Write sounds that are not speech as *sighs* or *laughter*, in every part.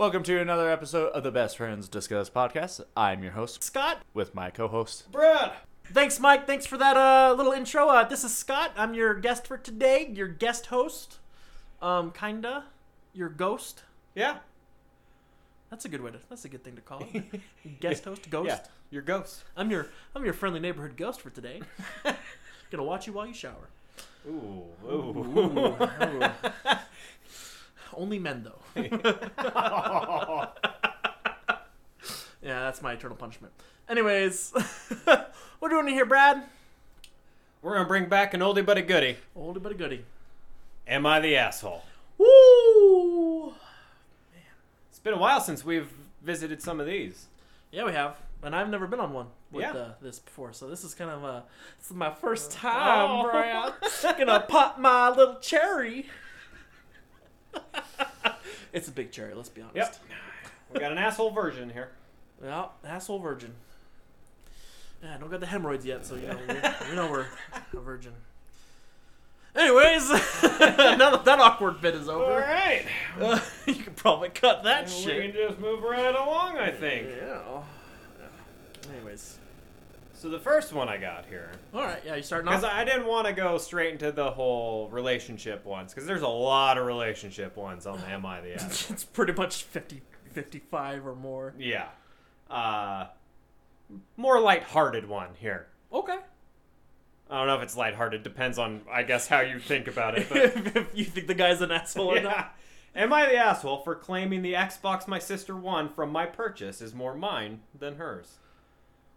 Welcome to another episode of the Best Friends Discuss podcast. I'm your host, Scott. with my co host. Brad. Thanks, Mike. Thanks for that uh, little intro. Uh, this is Scott. I'm your guest for today. Your guest host. Um, kinda. Your ghost. Yeah. That's a good way to. That's a good thing to call it. *laughs* guest host, *laughs* ghost. Yeah. Your ghost. I'm your. I'm your friendly neighborhood ghost for today. *laughs* Gonna watch you while you shower. Ooh. Ooh. Only men though. *laughs* *laughs* yeah, that's my eternal punishment. Anyways, *laughs* what are we doing here, Brad? We're gonna bring back an oldie but a goodie. Oldie but a goodie. Am I the asshole? Woo! Man. It's been a while since we've visited some of these. Yeah, we have, and I've never been on one with Yeah. uh, this before, so this is kind of uh this is my first time, Oh. Brad. Gonna pop my little cherry. It's a big cherry. Let's be honest. Yep. We got an asshole version here. Yeah, asshole virgin. Yeah, I don't got the hemorrhoids yet, so you know we, we know we're a virgin. Anyways, *laughs* now that that awkward bit is over, right. uh, *laughs* you can probably cut that We shit. can just move right along, I think. Yeah. Anyways, So the first one I got here, all right. Yeah, you starting because? I didn't want to go straight into the whole relationship ones, because there's a lot of relationship ones on the Am I the *laughs* asshole? it's pretty much 50, 55 or more. yeah. Uh, more lighthearted one here. Okay. I don't know if it's lighthearted. Depends on, I guess, how you think about it. But *laughs* if you think the guy's an asshole or not. *laughs* Am I the asshole for claiming the Xbox my sister won from my purchase is more mine than hers?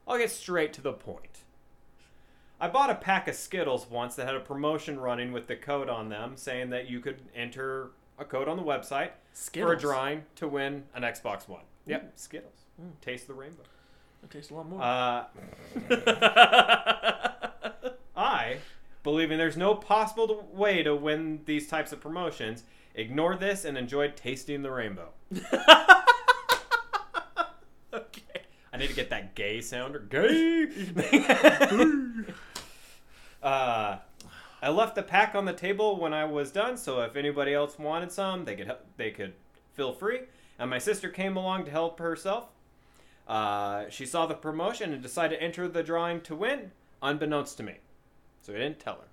I'll get straight to the point. I bought a pack of Skittles once that had a promotion running with the code on them saying that you could enter a code on the website Skittles. for a drawing to win an Xbox One. Yep, Skittles. Taste the rainbow. It tastes a lot more. Uh, *laughs* I, believing there's no possible way to win these types of promotions, ignored this and enjoyed tasting the rainbow. *laughs* need to get that gay sounder. gay. *laughs* uh, I left the pack on the table when I was done, so if anybody else wanted some, they could hel- they could feel free. And my sister came along to help herself. Uh, she saw the promotion and decided to enter the drawing to win, unbeknownst to me. So I didn't tell her.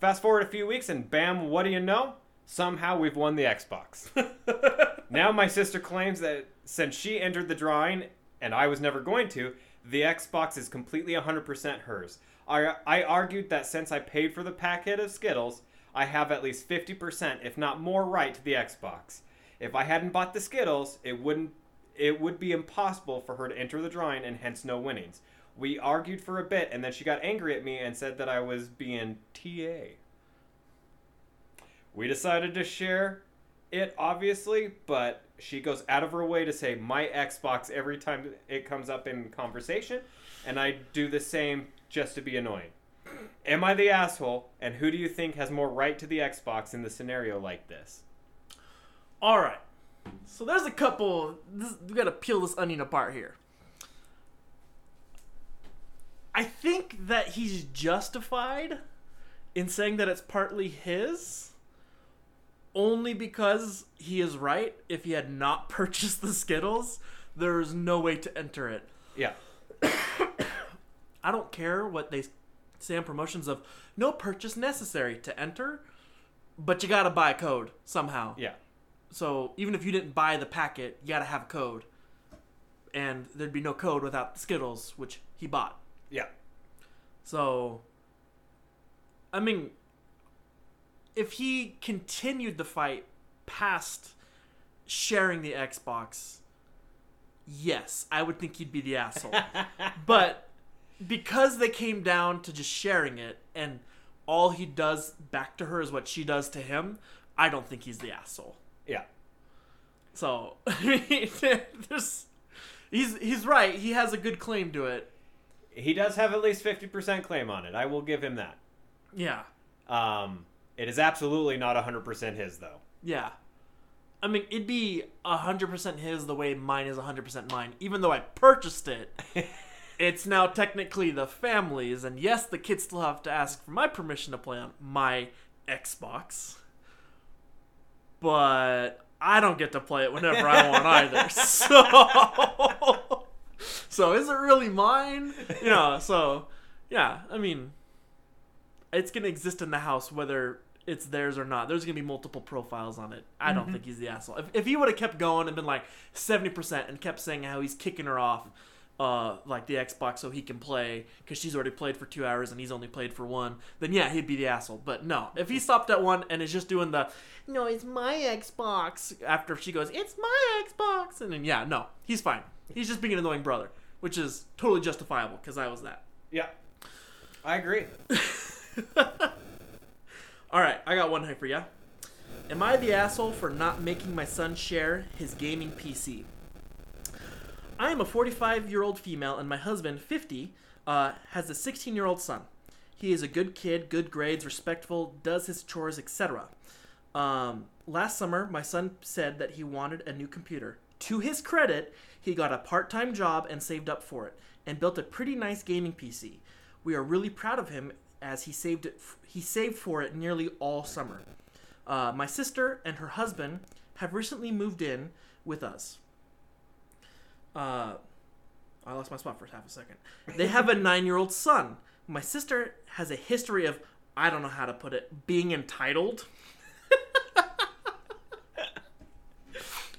Fast forward a few weeks, and bam! What do you know? Somehow we've won the Xbox. *laughs* Now my sister claims that since she entered the drawing and I was never going to, the Xbox is completely 100% hers. I, I argued that since I paid for the packet of Skittles, I have at least 50%, if not more, right to the Xbox. If I hadn't bought the Skittles, it wouldn't it would be impossible for her to enter the drawing and hence no winnings. We argued for a bit and then she got angry at me and said that I was being TA. We decided to share it obviously, but she goes out of her way to say my Xbox every time it comes up in conversation, and I do the same just to be annoying. Am I the asshole? And who do you think has more right to the Xbox in the scenario like this? All right. So there's a couple. This, we got to peel this onion apart here. I think that he's justified in saying that it's partly his, only because he is right. If he had not *laughs* purchased the Skittles, there is no way to enter it. Yeah. *coughs* I don't care what they say on promotions of no purchase necessary to enter, but you gotta buy a code somehow. Yeah. So even if you didn't buy the packet, you gotta have a code. And there'd be no code without the Skittles, which he bought. Yeah. So, I mean, if he continued the fight past sharing the Xbox, yes, I would think he'd be the asshole. *laughs* but because they came down to just sharing it and all he does back to her is what she does to him, I don't think he's the asshole. Yeah. So, *laughs* I mean, there's he's he's right. He has a good claim to it. He does have at least 50% claim on it. I will give him that. Yeah. Um, it is absolutely not 100% his, though. Yeah. I mean, it'd be 100% his the way mine is 100% mine. Even though I purchased it, *laughs* it's now technically the family's. And yes, the kids still have to ask for my permission to play on my Xbox. But I don't get to play it whenever I want either. *laughs* So, so is it really mine? You know. So, yeah. I mean, it's gonna exist in the house whether it's theirs or not. There's gonna be multiple profiles on it. I don't think he's the asshole. If, if he would have kept going and been like seventy percent and kept saying how he's kicking her off, uh, like the Xbox so he can play because she's already played for two hours and he's only played for one, then yeah, he'd be the asshole. But no, if he stopped at one and is just doing the, no, it's my Xbox after she goes, it's my Xbox, and then yeah, no, he's fine. He's just being an annoying brother, which is totally justifiable because I was that. Yeah. I agree. *laughs* All right, I got one here for you. Am I the asshole for not making my son share his gaming PC? I am a 45 year old female, and my husband, 50, uh, has a 16 year old son. He is a good kid, good grades, respectful, does his chores, etc. Um, last summer, my son said that he wanted a new computer. To his credit, he got a part time job and saved up for it, and built a pretty nice gaming PC. We are really proud of him as he saved it. He saved for it nearly all summer. Uh, my sister and her husband have recently moved in with us. Uh, I lost my spot for half a second. They have a nine-year-old son. My sister has a history of I don't know how to put it, being entitled. *laughs*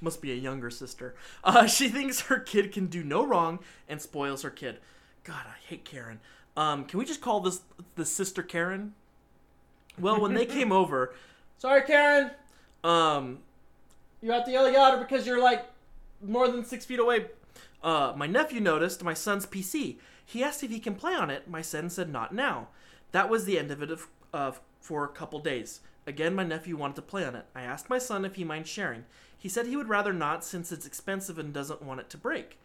Must be a younger sister. Uh, she thinks her kid can do no wrong and spoils her kid. God, I hate Karen. Um, can we just call this the sister Karen? Well, when they came *laughs* over, sorry, Karen. Um, you have to yell at her because you're like more than six feet away. Uh, my nephew noticed my son's PC. He asked if he can play on it. My son said not now. That was the end of it of, of for a couple days. Again, my nephew wanted to play on it. I asked my son if he minds sharing. He said he would rather not since it's expensive and doesn't want it to break.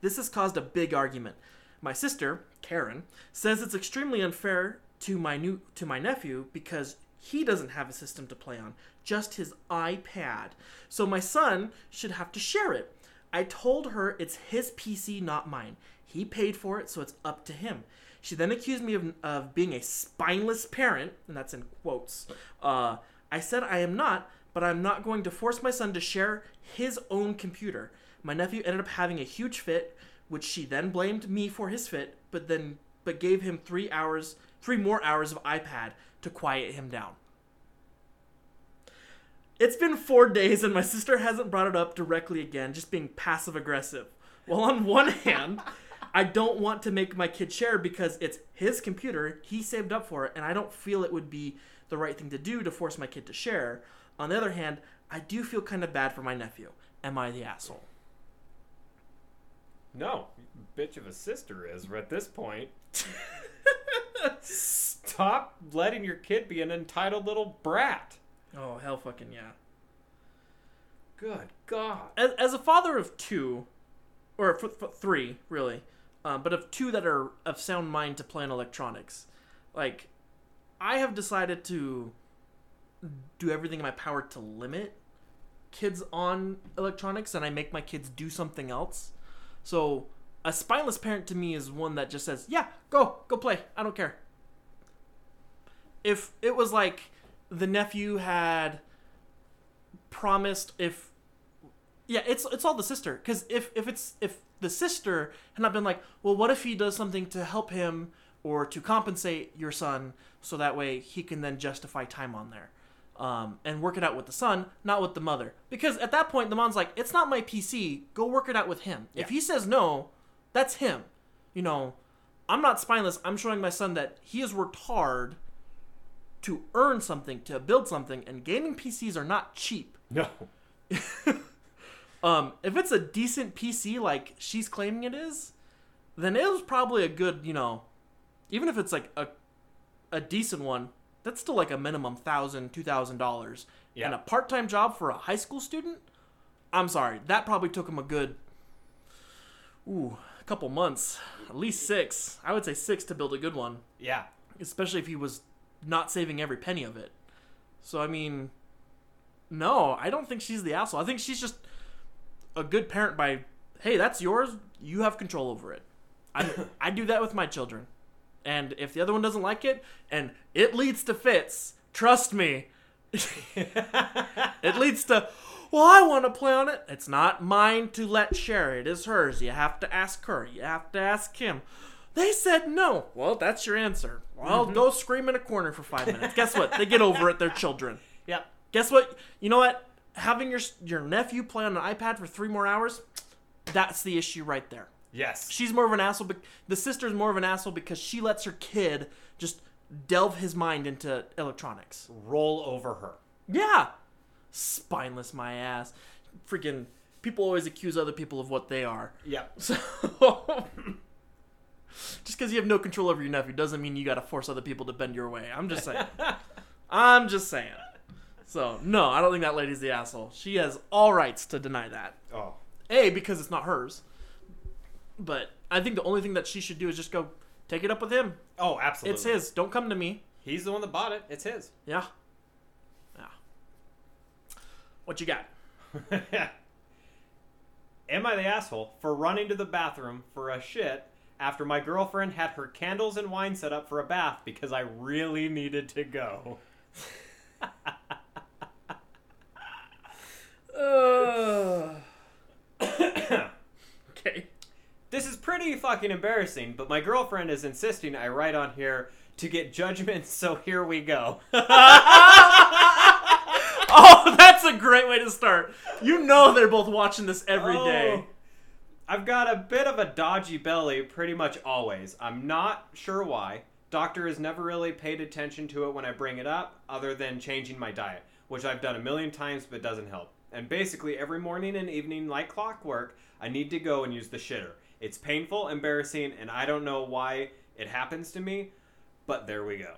This has caused a big argument. My sister, Karen, says it's extremely unfair to my new to my nephew because he doesn't have a system to play on, just his iPad. So my son should have to share it. I told her it's his PC, not mine. He paid for it, so it's up to him. She then accused me of, of being a spineless parent, and that's in quotes. Uh, I said I am not, but I'm not going to force my son to share his own computer. My nephew ended up having a huge fit, which she then blamed me for his fit, but then but gave him three hours, three more hours of iPad to quiet him down. It's been four days and my sister hasn't brought it up directly again, just being passive aggressive. Well, on one hand, I don't want to make my kid share because it's his computer, he saved up for it, and I don't feel it would be the right thing to do to force my kid to share. On the other hand, I do feel kind of bad for my nephew. Am I the asshole? No, bitch of a sister is at this point. Stop letting your kid be an entitled little brat. Oh, hell fucking yeah. Good God. as, as a father of two, or f- f- three, really, um, but of two that are of sound mind to play in electronics, like, I have decided to do everything in my power to limit kids on electronics, and I make my kids do something else. So, a spineless parent to me is one that just says, "Yeah, go, go play. I don't care." If it was like the nephew had promised if yeah it's it's all the sister because if if it's if the sister had not been like well what if he does something to help him or to compensate your son so that way he can then justify time on there um, and work it out with the son not with the mother. Because at that point the mom's like it's not my pc go work it out with him. If he says no that's him. You know i'm not spineless. I'm showing my son that he has worked hard to earn something to build something and gaming pcs are not cheap. *laughs* No. um, if it's a decent PC like she's claiming it is, then it was probably a good, you know, even if it's like a a decent one, that's still like a minimum thousand, two thousand dollars. And a part time job for a high school student, I'm sorry, that probably took him a good ooh, a couple months. At least six. I would say six to build a good one. Yeah. Especially if he was not saving every penny of it. So I mean no, I don't think she's the asshole. I think she's just a good parent by hey, that's yours, you have control over it. I *coughs* I do that with my children. And if the other one doesn't like it and it leads to fits, trust me. *laughs* it leads to well, I want to play on it. It's not mine to let share. It is hers. You have to ask her. You have to ask him. They said no. Well, that's your answer. Well, mm-hmm. go scream in a corner for five minutes. Guess what? They get over it. They're children. *laughs* Yep. Guess what? You know what? Having your your nephew play on an iPad for three more hours, that's the issue right there. Yes. She's more of an asshole. But the sister's more of an asshole because she lets her kid just delve his mind into electronics. Roll over her. Yeah, spineless my ass. Freaking people always accuse other people of what they are. Yep. *laughs* So *laughs* just because you have no control over your nephew doesn't mean you got to force other people to bend your way. I'm just saying. *laughs* I'm just saying. So no, I don't think that lady's the asshole. She has all rights to deny that. Oh. A because it's not hers. But I think the only thing that she should do is just go take it up with him. Oh, absolutely. It's his. Don't come to me. He's the one that bought it. It's his. Yeah. Yeah. What you got? *laughs* Am I the asshole for running to the bathroom for a shit after my girlfriend had her candles and wine set up for a bath because I really needed to go? *laughs* Uh. *coughs* *coughs* *coughs* okay. This is pretty fucking embarrassing, but my girlfriend is insisting I write on here to get judgment, *laughs* so here we go. *laughs* Oh, that's a great way to start. You know they're both watching this every oh. day. Oh. I've got a bit of a dodgy belly pretty much always. I'm not sure why. Doctor has never really paid attention to it when I bring it up, other than changing my diet, which I've done a million times but doesn't help. And basically, every morning and evening, like clockwork, I need to go and use the shitter. It's painful, embarrassing, and I don't know why it happens to me, but there we go.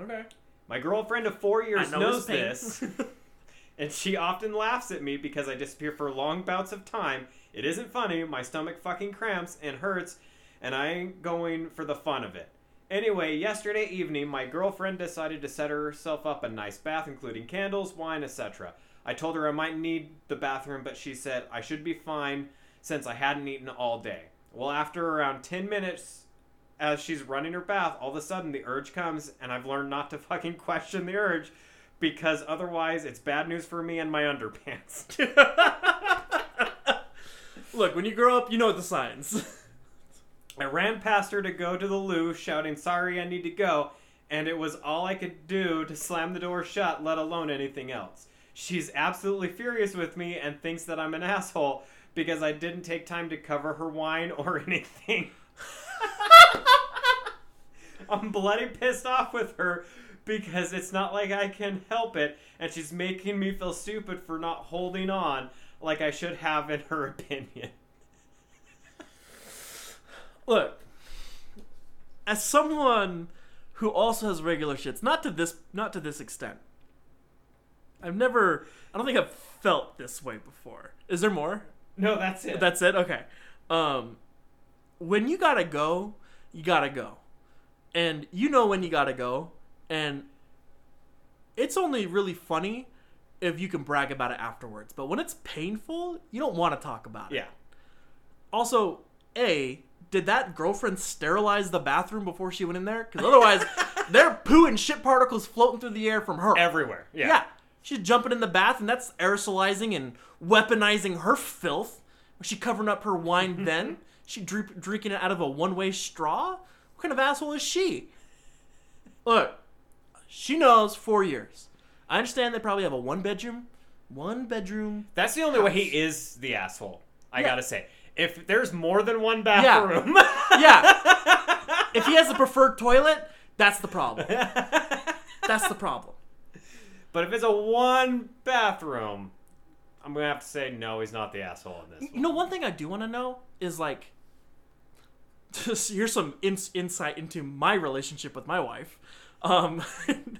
Okay. My girlfriend of four years know knows this this, *laughs* and she often laughs at me because I disappear for long bouts of time. It isn't funny. My stomach fucking cramps and hurts, and I ain't going for the fun of it. Anyway, yesterday evening, my girlfriend decided to set herself up a nice bath, including candles, wine, etc. I told her I might need the bathroom, but she said I should be fine since I hadn't eaten all day. Well, after around 10 minutes, as she's running her bath, all of a sudden the urge comes, and I've learned not to *laughs* fucking question the urge because otherwise it's bad news for me and my *laughs* underpants. *laughs* Look, when you grow up, you know the signs. I ran past her to go to the loo, shouting, Sorry, I need to go, and it was all I could do to slam the door shut, let alone anything else. She's absolutely furious with me and thinks that I'm an asshole because I didn't take time to cover her wine or *laughs* anything. I'm bloody pissed off with her because it's not like I can help it, and she's making me feel stupid for not holding on like I should have, in her opinion. Look, as someone who also has regular shits, not to this, not to this extent. I've never, I don't think I've felt this way before. Is there more? No, that's it. That's it. Okay. Um, when you gotta go, you gotta go, and you know when you gotta go, and it's only really funny if you can brag about it afterwards. But when it's painful, you don't want to talk about it. yeah. Also, a did that girlfriend sterilize the bathroom before she went in there? Because otherwise, *laughs* there are poo and shit particles floating through the air from her. Everywhere. Yeah. Yeah. She's jumping in the bath, and that's aerosolizing and weaponizing her filth. Was she covering up her wine *laughs* then? She drink, drinking it out of a one way straw? What kind of asshole is she? Look, she knows four years. I understand they probably have a one bedroom, one bedroom. That's the only way he is the asshole. I Yeah. gotta say. If there's more than one bathroom, yeah. *laughs* Yeah. if he has a preferred toilet, that's the problem. *laughs* That's the problem. But if it's a one bathroom, I'm gonna have to say no. He's not the asshole in this. You know, one thing I do want to know is like, just *laughs* here's some ins- insight into my relationship with my wife. Um,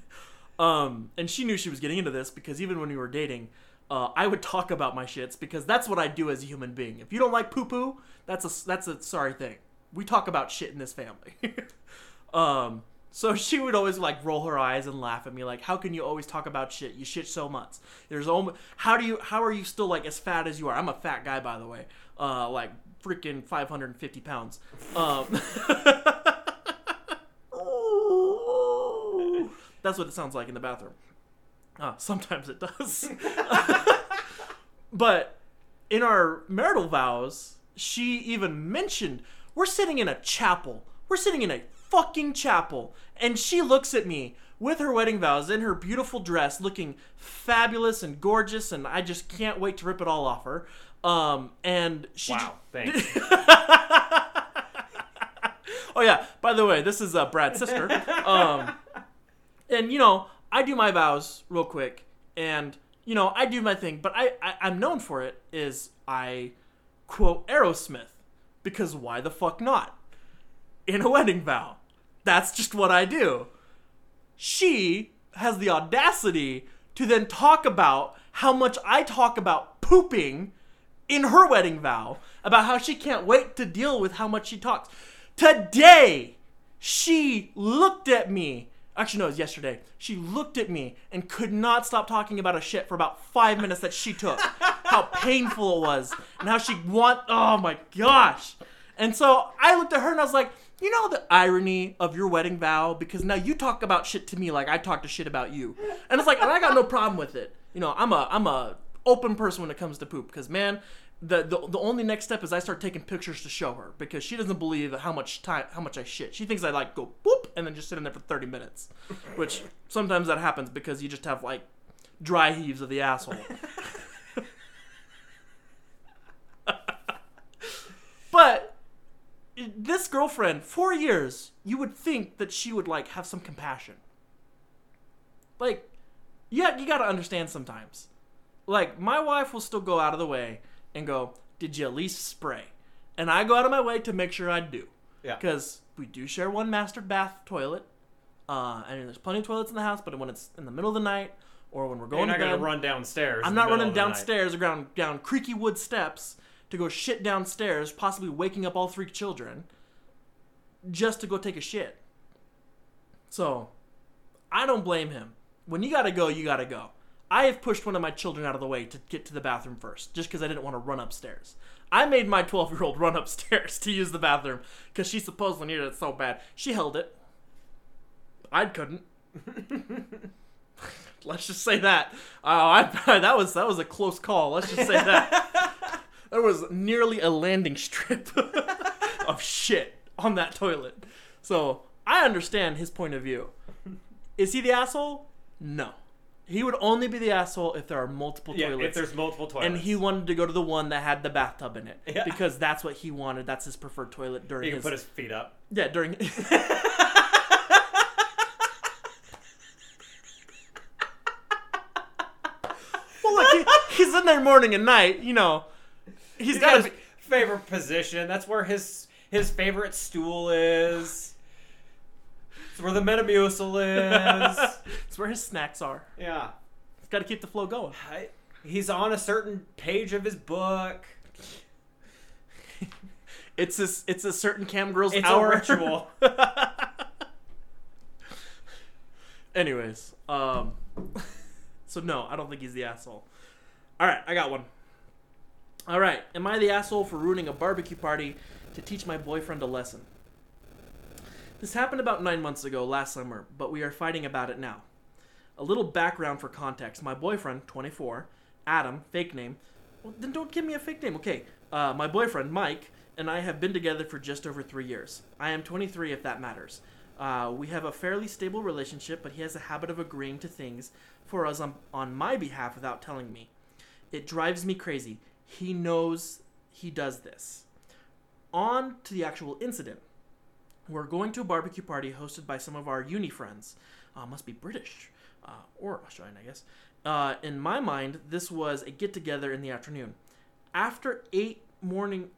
*laughs* um, and she knew she was getting into this because even when we were dating, uh, I would talk about my shits because that's what I do as a human being. If you don't like poo poo, that's a that's a sorry thing. We talk about shit in this family. *laughs* um, so *laughs* she would always like roll her eyes and laugh at me like, "How can you always talk about shit? You shit so much. There's almost how do you how are you still like as fat as you are? I'm a fat guy by the way, uh, like freaking 550 pounds. Um, *laughs* that's what it sounds like in the bathroom. Uh, sometimes it does. *laughs* But in our marital vows, she even mentioned we're sitting in a chapel. We're sitting in a fucking chapel. And she looks at me with her wedding vows in her beautiful dress, looking fabulous and gorgeous, and I just can't wait to rip it all off her. Um, and she Wow, thanks. *laughs* Oh yeah. By the way, this is uh, Brad's sister. Um, and you know, I do my vows real quick, and you know, I do my thing. But I, I I'm known for it. Is I quote Aerosmith because why the fuck not? In a wedding vow, that's just what I do. She has the audacity to then talk about how much I talk about pooping in her wedding vow about how she can't wait to deal with how much she talks. Today, she looked at me. Actually, no, it was yesterday. She looked at me and could not stop talking about a shit for about five minutes that she took. *laughs* how painful it was, and how she want. Oh my gosh! And so I looked at her and I was like, you know the irony of your wedding vow because now you talk about shit to me like I talk to shit about you, and it's like, and I got no problem with it. You know, I'm a I'm a open person when it comes to poop because man, the, the the only next step is I start taking pictures to show her because she doesn't believe how much time how much I shit. She thinks I like go boop and then just sit in there for 30 minutes, which sometimes that happens because you just have like dry heaves of the asshole. but this girlfriend, four years, you would think that she would like have some compassion. Like, yeah, you gotta understand sometimes. Like, my wife will still go out of the way and go, "Did you at least spray?" And I go out of my way to make sure I do, Yeah. because we do share one master bath toilet. Uh, I mean, there's plenty of toilets in the house, but when it's in the middle of the night or when we're going You're not to gonna run downstairs. I'm not running of the night. downstairs or down down creaky wood steps to go shit downstairs, possibly waking up all three children, just to go take a shit. So, I don't blame him. When you gotta go, you gotta go. I have pushed one of my children out of the way to get to the bathroom first, just because I didn't want to run upstairs. I made my 12 year old *laughs* run upstairs to use the bathroom because she supposedly needed it so bad. She held it. I couldn't. *laughs* Let's just say that. Oh, I, *laughs* that was that was a close call. Let's just say that. There was nearly a landing strip *laughs* of shit on that toilet. So I understand his point of view. Is he the asshole? No. He would only be the asshole if there are multiple Yeah, toilets. if there's multiple toilets. and he wanted to go to the one that had the bathtub in it Yeah. because that's what he wanted. That's his preferred toilet during he can his, put his feet up. yeah during. *laughs* well, look, he, he's in there morning and night. You know, he's got got his favorite position. That's where his his favorite stool is. It's where the Metamucil is. *laughs* it's where his snacks are. yeah. He's got to keep the flow going. I, he's on a certain page of his book. *laughs* It's a, it's a certain cam girl's It's hour a ritual. *laughs* Anyways, um, so no, I don't think he's the asshole. All right, I got one. All right, am I the asshole for ruining a barbecue party to teach my boyfriend a lesson? This happened about nine months ago, last summer, but we are fighting about it now. A little background for context: my boyfriend, 24, Adam, fake name. Well, then don't give me a fake name, okay? Uh, my boyfriend, Mike, and I have been together for just over three years. I am 23, if that matters. Uh, we have a fairly stable relationship, but he has a habit of agreeing to things for us on, on my behalf without telling me. It drives me crazy. He knows he does this. On to the actual incident. We're going to a barbecue party hosted by some of our uni friends. Uh, must be British uh, or Australian, I guess. Uh, in my mind, this was a get together in the afternoon. After eight morning,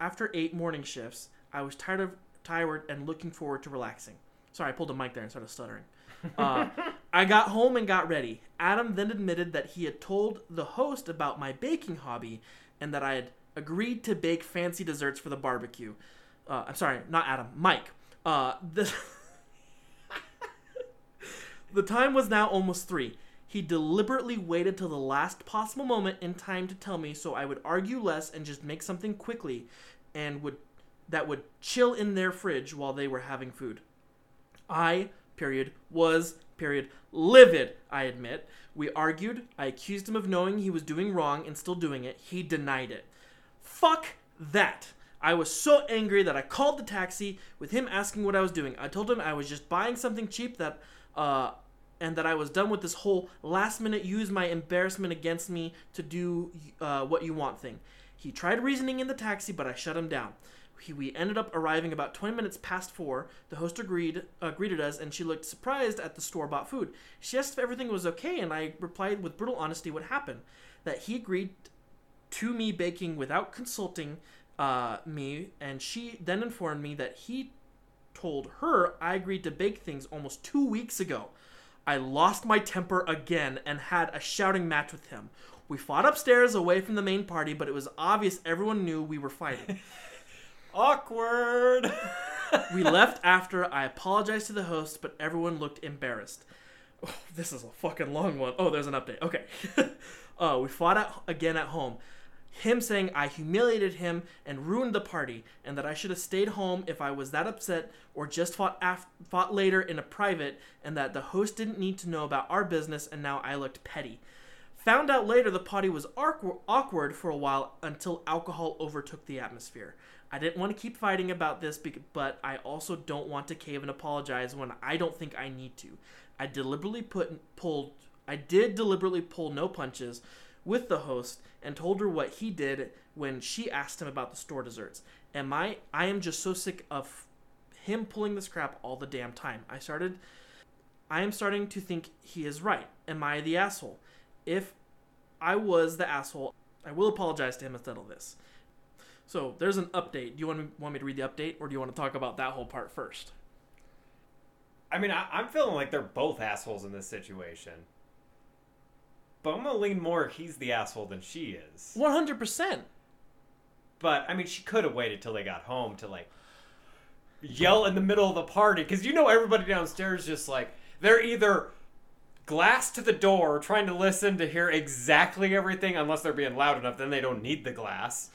after eight morning shifts, I was tired of tired and looking forward to relaxing. Sorry, I pulled a mic there and started stuttering. Uh, I got home and got ready. Adam then admitted that he had told the host about my baking hobby and that I had agreed to bake fancy desserts for the barbecue. Uh, I'm sorry, not Adam, Mike. Uh, the, *laughs* the time was now almost three. He deliberately waited till the last possible moment in time to tell me so I would argue less and just make something quickly and would that would chill in their fridge while they were having food. I period, was, period, livid, I admit. We argued. I accused him of knowing he was doing wrong and still doing it. He denied it. Fuck that. I was so angry that I called the taxi with him asking what I was doing. I told him I was just buying something cheap that, uh, and that I was done with this whole last minute use my embarrassment against me to do uh, what you want thing. He tried reasoning in the taxi, but I shut him down. We ended up arriving about 20 minutes past four. The host agreed, uh, greeted us, and she looked surprised at the store bought food. She asked if everything was okay, and I replied with brutal honesty what happened. That he agreed to me baking without consulting uh, me, and she then informed me that he told her I agreed to bake things almost two weeks ago. I lost my temper again and had a shouting match with him. We fought upstairs away from the main party, but it was obvious everyone knew we were fighting. *laughs* Awkward. *laughs* we left after I apologized to the host, but everyone looked embarrassed. Oh, this is a fucking long one. Oh, there's an update. Okay. *laughs* uh, we fought at, again at home. Him saying I humiliated him and ruined the party, and that I should have stayed home if I was that upset, or just fought af- fought later in a private, and that the host didn't need to know about our business, and now I looked petty. Found out later the party was awkward for a while until alcohol overtook the atmosphere. I didn't want to keep fighting about this, but I also don't want to cave and apologize when I don't think I need to. I deliberately put pulled. I did deliberately pull no punches with the host and told her what he did when she asked him about the store desserts. Am I? I am just so sick of him pulling this crap all the damn time. I started. I am starting to think he is right. Am I the asshole? If I was the asshole, I will apologize to him instead of this. So there's an update. Do you want me, want me to read the update, or do you want to talk about that whole part first? I mean, I, I'm feeling like they're both assholes in this situation. But I'm gonna lean more he's the asshole than she is. One hundred percent. But I mean, she could have waited till they got home to like yell in the middle of the party because you know everybody downstairs just like they're either glass to the door trying to listen to hear exactly everything unless they're being loud enough then they don't need the glass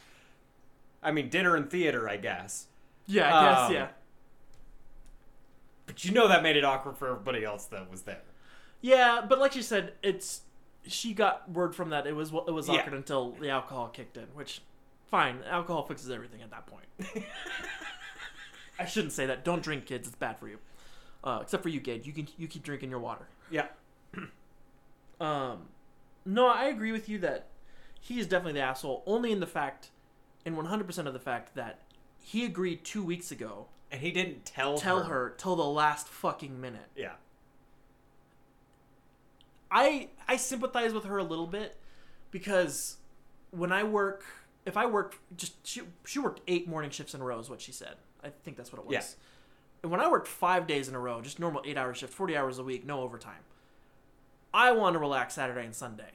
i mean dinner and theater i guess Yeah, I guess. Um, yeah. but you know that made it awkward for everybody else that was there Yeah, but like you said, it's she got word from that it was it was Yeah. awkward until the alcohol kicked in, which fine, alcohol fixes everything at that point. *laughs* I shouldn't say that. Don't drink, kids. It's bad for you. Uh, except for you, Gage. You can you keep drinking your water. yeah *clears throat* Um, no, I agree with you that he is definitely the asshole. Only in the fact, in hundred percent of the fact that he agreed two weeks ago. and he didn't tell Tell her till the last fucking minute. yeah I I sympathize with her a little bit because when I work, if I work just she she worked eight morning shifts in a row is what she said. I think that's what it was. Yeah. And when I worked five days in a row, just normal eight hour shift, forty hours a week, no overtime. I want to relax Saturday and Sunday.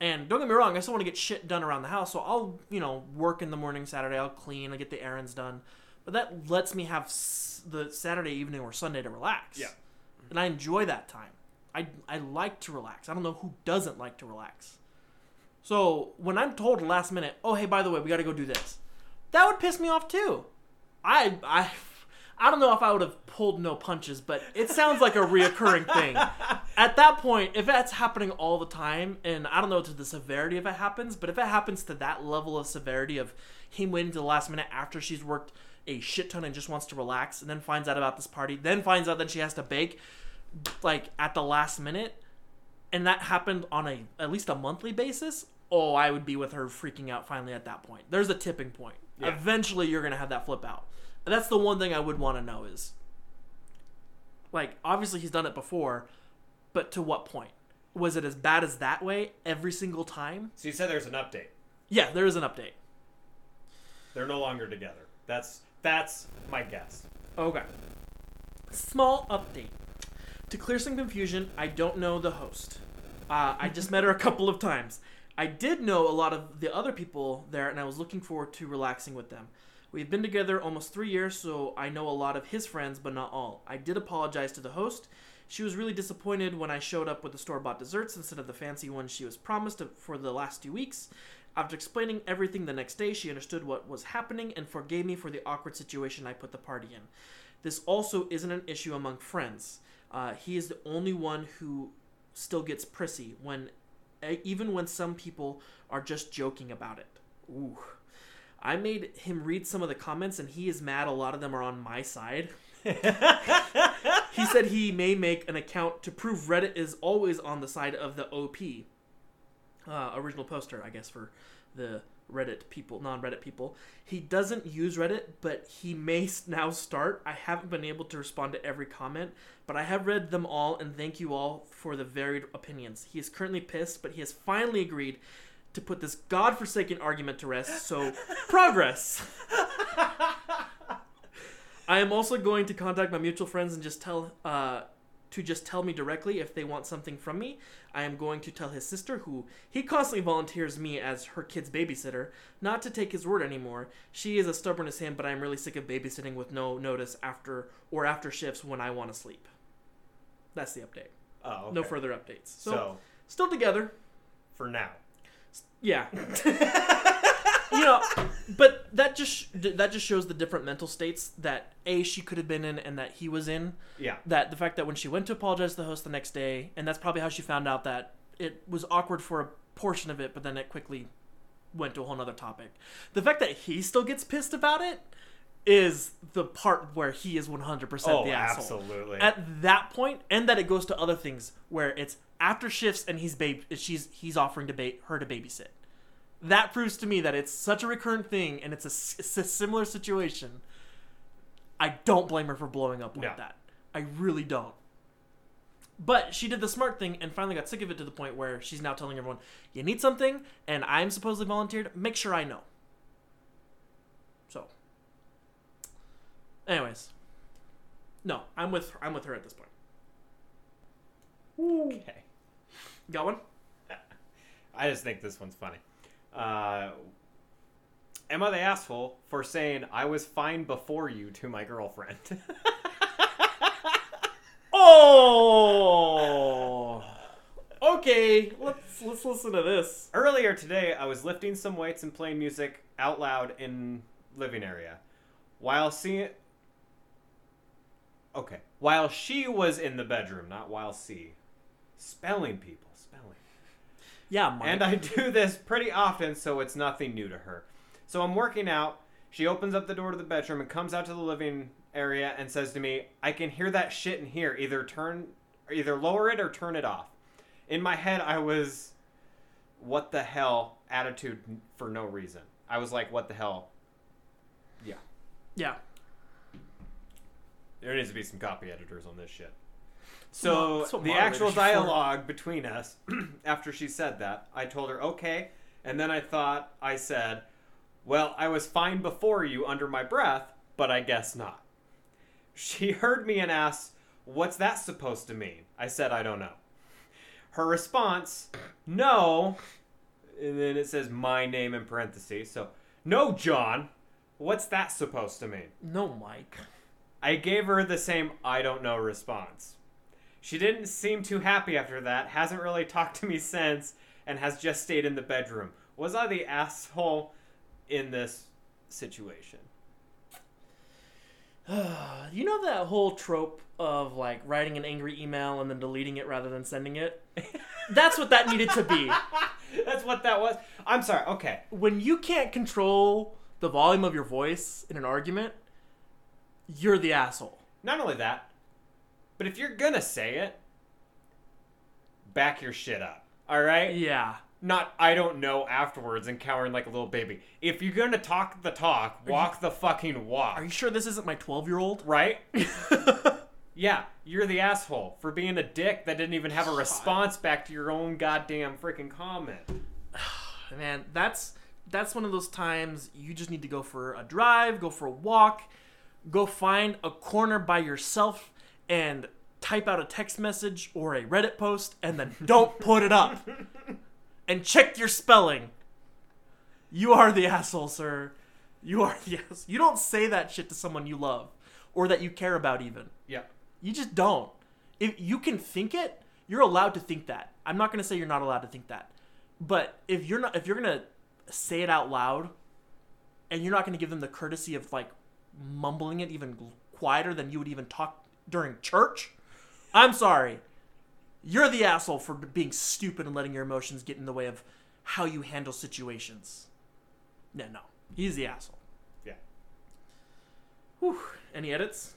And don't get me wrong, I still want to get shit done around the house, so I'll, you know, work in the morning Saturday, I'll clean, I'll get the errands done. But that lets me have s- the Saturday evening or Sunday to relax. Yeah. And I enjoy that time. I, I like to relax. I don't know who doesn't like to relax. So when I'm told last minute, oh hey, by the way, we got to go do this, that would piss me off too. I I I don't know if I would have pulled no punches, but it sounds like a reoccurring thing. At that point, if that's happening all the time, and I don't know to the severity if it happens, but if it happens to that level of severity of him waiting to the last minute after she's worked a shit ton and just wants to relax, and then finds out about this party, then finds out that she has to bake, like at the last minute, and that happened on a at least a monthly basis, oh, I would be with her freaking out finally at that point. There's a tipping point. Yeah. Eventually, you're gonna have that flip out. That's the one thing I would want to know is, like, obviously he's done it before, but to what point? Was it as bad as that way every single time? so you said there's an update Yeah, there is an update. they're no longer together that's that's my guess Okay. Small update. To clear some confusion, I don't know the host. Uh, I just met her a couple of times. I did know a lot of the other people there, and I was looking forward to relaxing with them. We've been together almost three years, so I know a lot of his friends, but not all. I did apologize to the host. She was really disappointed when I showed up with the store bought desserts instead of the fancy ones she was promised for the last two weeks. After explaining everything the next day, she understood what was happening and forgave me for the awkward situation I put the party in. This also isn't an issue among friends. Uh, he is the only one who still gets prissy when, even when some people are just joking about it. Ooh. I made him read some of the comments, and he is mad. A lot of them are on my side. *laughs* he said he may make an account to prove Reddit is always on the side of the OP. Uh, original poster, I guess, for the Reddit people, non Reddit people. He doesn't use Reddit, but he may now start. I haven't been able to respond to every comment, but I have read them all, and thank you all for the varied opinions. He is currently pissed, but he has finally agreed to put this godforsaken argument to rest, so progress! *laughs* I am also going to contact my mutual friends and just tell uh, to just tell me directly if they want something from me. I am going to tell his sister, who he constantly volunteers me as her kid's babysitter, not to take his word anymore. She is as stubborn as him, but I am really sick of babysitting with no notice after or after shifts when I want to sleep. That's the update. Oh, okay. No further updates. So, So, still together. for now. Yeah. *laughs* you know, but that just that just shows the different mental states that a she could have been in and that he was in. Yeah. That the fact that when she went to apologize to the host the next day, and that's probably how she found out that it was awkward for a portion of it, but then it quickly went to a whole nother topic. The fact that he still gets pissed about it is the part where he is 100% Oh, the asshole absolutely. at that point and that it goes to other things where it's after shifts and he's babe she's he's offering to ba- her to babysit. That proves to me that it's such a recurrent thing and it's a, s- it's a similar situation. I don't blame her for blowing up like No. that. I really don't. But she did the smart thing and finally got sick of it to the point where she's now telling everyone you need something and i'm supposedly volunteered. Make sure i know. So. Anyways. No i'm with i'm with her at this point. Okay. Got one? I just think this one's funny. Uh, am I the asshole for saying I was fine before you to my girlfriend? *laughs* Oh. Okay, let's let's listen to this. Earlier today, I was lifting some weights and playing music out loud in living area, while seeing. Okay, while she was in the bedroom, not while she. Spelling people. Yeah, Mike. And I do this pretty often, so it's nothing new to her. So I'm working out. She opens up the door to the bedroom and comes out to the living area and says to me, "I can hear that shit in here. Either turn, either lower it or turn it off." In my head, I was, "What the hell?" Attitude for no reason. I was like, "What the hell?" Yeah, yeah. there needs to be some copy editors on this shit. So what the actual are for. dialogue between us, *clears throat* after she said that, I told her okay, and then I thought I said, "Well, I was fine before you under my breath, but I guess not." She *laughs* heard me and asked, "What's that supposed to mean?" I said, "I don't know." Her response, "No," and then it says my name in parentheses. So, "No, John. What's that supposed to mean?" No, Mike. I gave her the same I don't know response. She didn't seem too happy after that, hasn't really talked to me since, and has just stayed in the bedroom. Was I the asshole in this situation? *sighs* You know that whole trope of like writing an angry email and then deleting it rather than sending it? *laughs* That's what that needed to be. *laughs* That's what that was. I'm sorry, okay. When you can't control the volume of your voice in an argument, you're the asshole. Not only that, but if you're gonna say it, back your shit up. Alright? Yeah. Not I don't know afterwards and cowering like a little baby. If you're gonna talk the talk, walk the fucking walk. Are you sure this isn't my 12 year old? right? *laughs* yeah, you're the asshole for being a dick that didn't even have a response back to your own goddamn freaking comment. *sighs* Man, that's that's one of those times you just need to go for a drive, go for a walk, go find a corner by yourself and type out a text message or a Reddit post and then don't put it up. *laughs* And check your spelling. You are the asshole, sir. You are the ass. You don't say that shit to someone you love or that you care about even. Yeah. You just don't. If you can think it, you're allowed to think that. I'm not going to say you're not allowed to think that. But if you're not if you're going to say it out loud and you're not going to give them the courtesy of like mumbling it even quieter than you would even talk during church, I'm sorry. You're the asshole for being stupid and letting your emotions get in the way of how you handle situations. No, no. He's the asshole. Yeah. Whew. Any edits?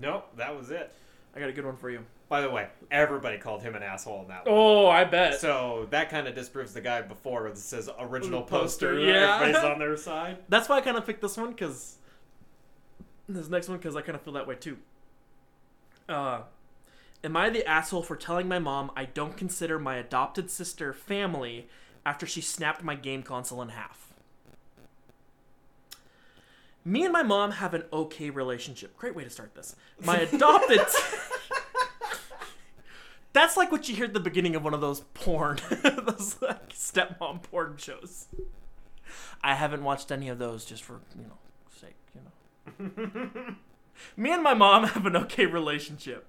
Nope, that was it. I got a good one for you. By the way, everybody called him an asshole in that one. Oh, I bet. So that kind of disproves the guy before that says original poster, poster. yeah. Everybody's *laughs* on their side. That's why I kind of picked this one because this next one because I kind of feel that way too. Uh, am I the asshole for telling my mom I don't consider my adopted sister family after she snapped my game console in half? Me and my mom have an okay relationship. Great way to start this. My *laughs* adopted. That's like what you hear at the beginning of one of those porn, *laughs* those like stepmom porn shows. I haven't watched any of those just for, you know, sake, you know. *laughs* Me and my mom *laughs* have an okay relationship.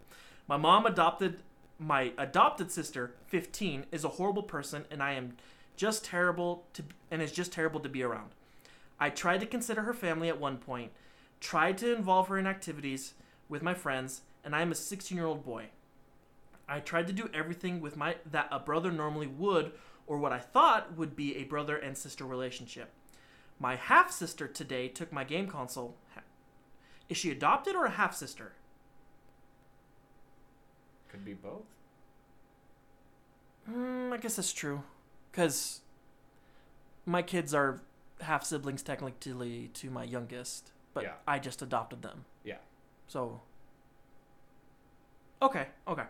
My mom adopted my adopted sister, 15, is a horrible person and I am just terrible to and is just terrible to be around. I tried to consider her family at one point, tried to involve her in activities with my friends, and I am a 16-year-old boy. I tried to do everything with my that a brother normally would or what I thought would be a brother and sister relationship. My half sister today took my game console. Is she adopted or a half sister? Could be both. Mm, I guess that's true. Because my kids are half siblings technically to my youngest, but Yeah. I just adopted them. Yeah. So. Okay, okay.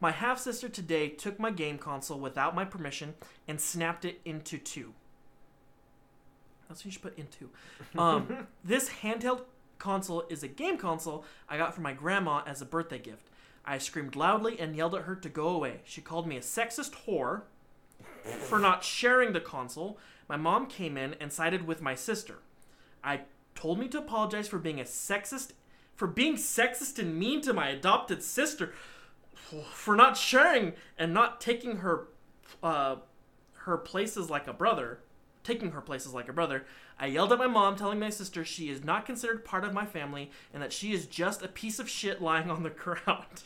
My half sister today took my game console without my permission and snapped it into two. That's what you should put into. *laughs* Um, this handheld console is a game console I got from my grandma as a birthday gift. I screamed loudly and yelled at her to go away. She called me a sexist whore for not sharing the console. My mom came in and sided with my sister. I told me to apologize for being a sexist, for being sexist and mean to my adopted sister, for not sharing and not taking her, uh, her places like a brother, taking her places like a brother. I yelled at my mom, telling my sister she is not considered part of my family and that she is just a piece of shit lying on the *laughs* ground.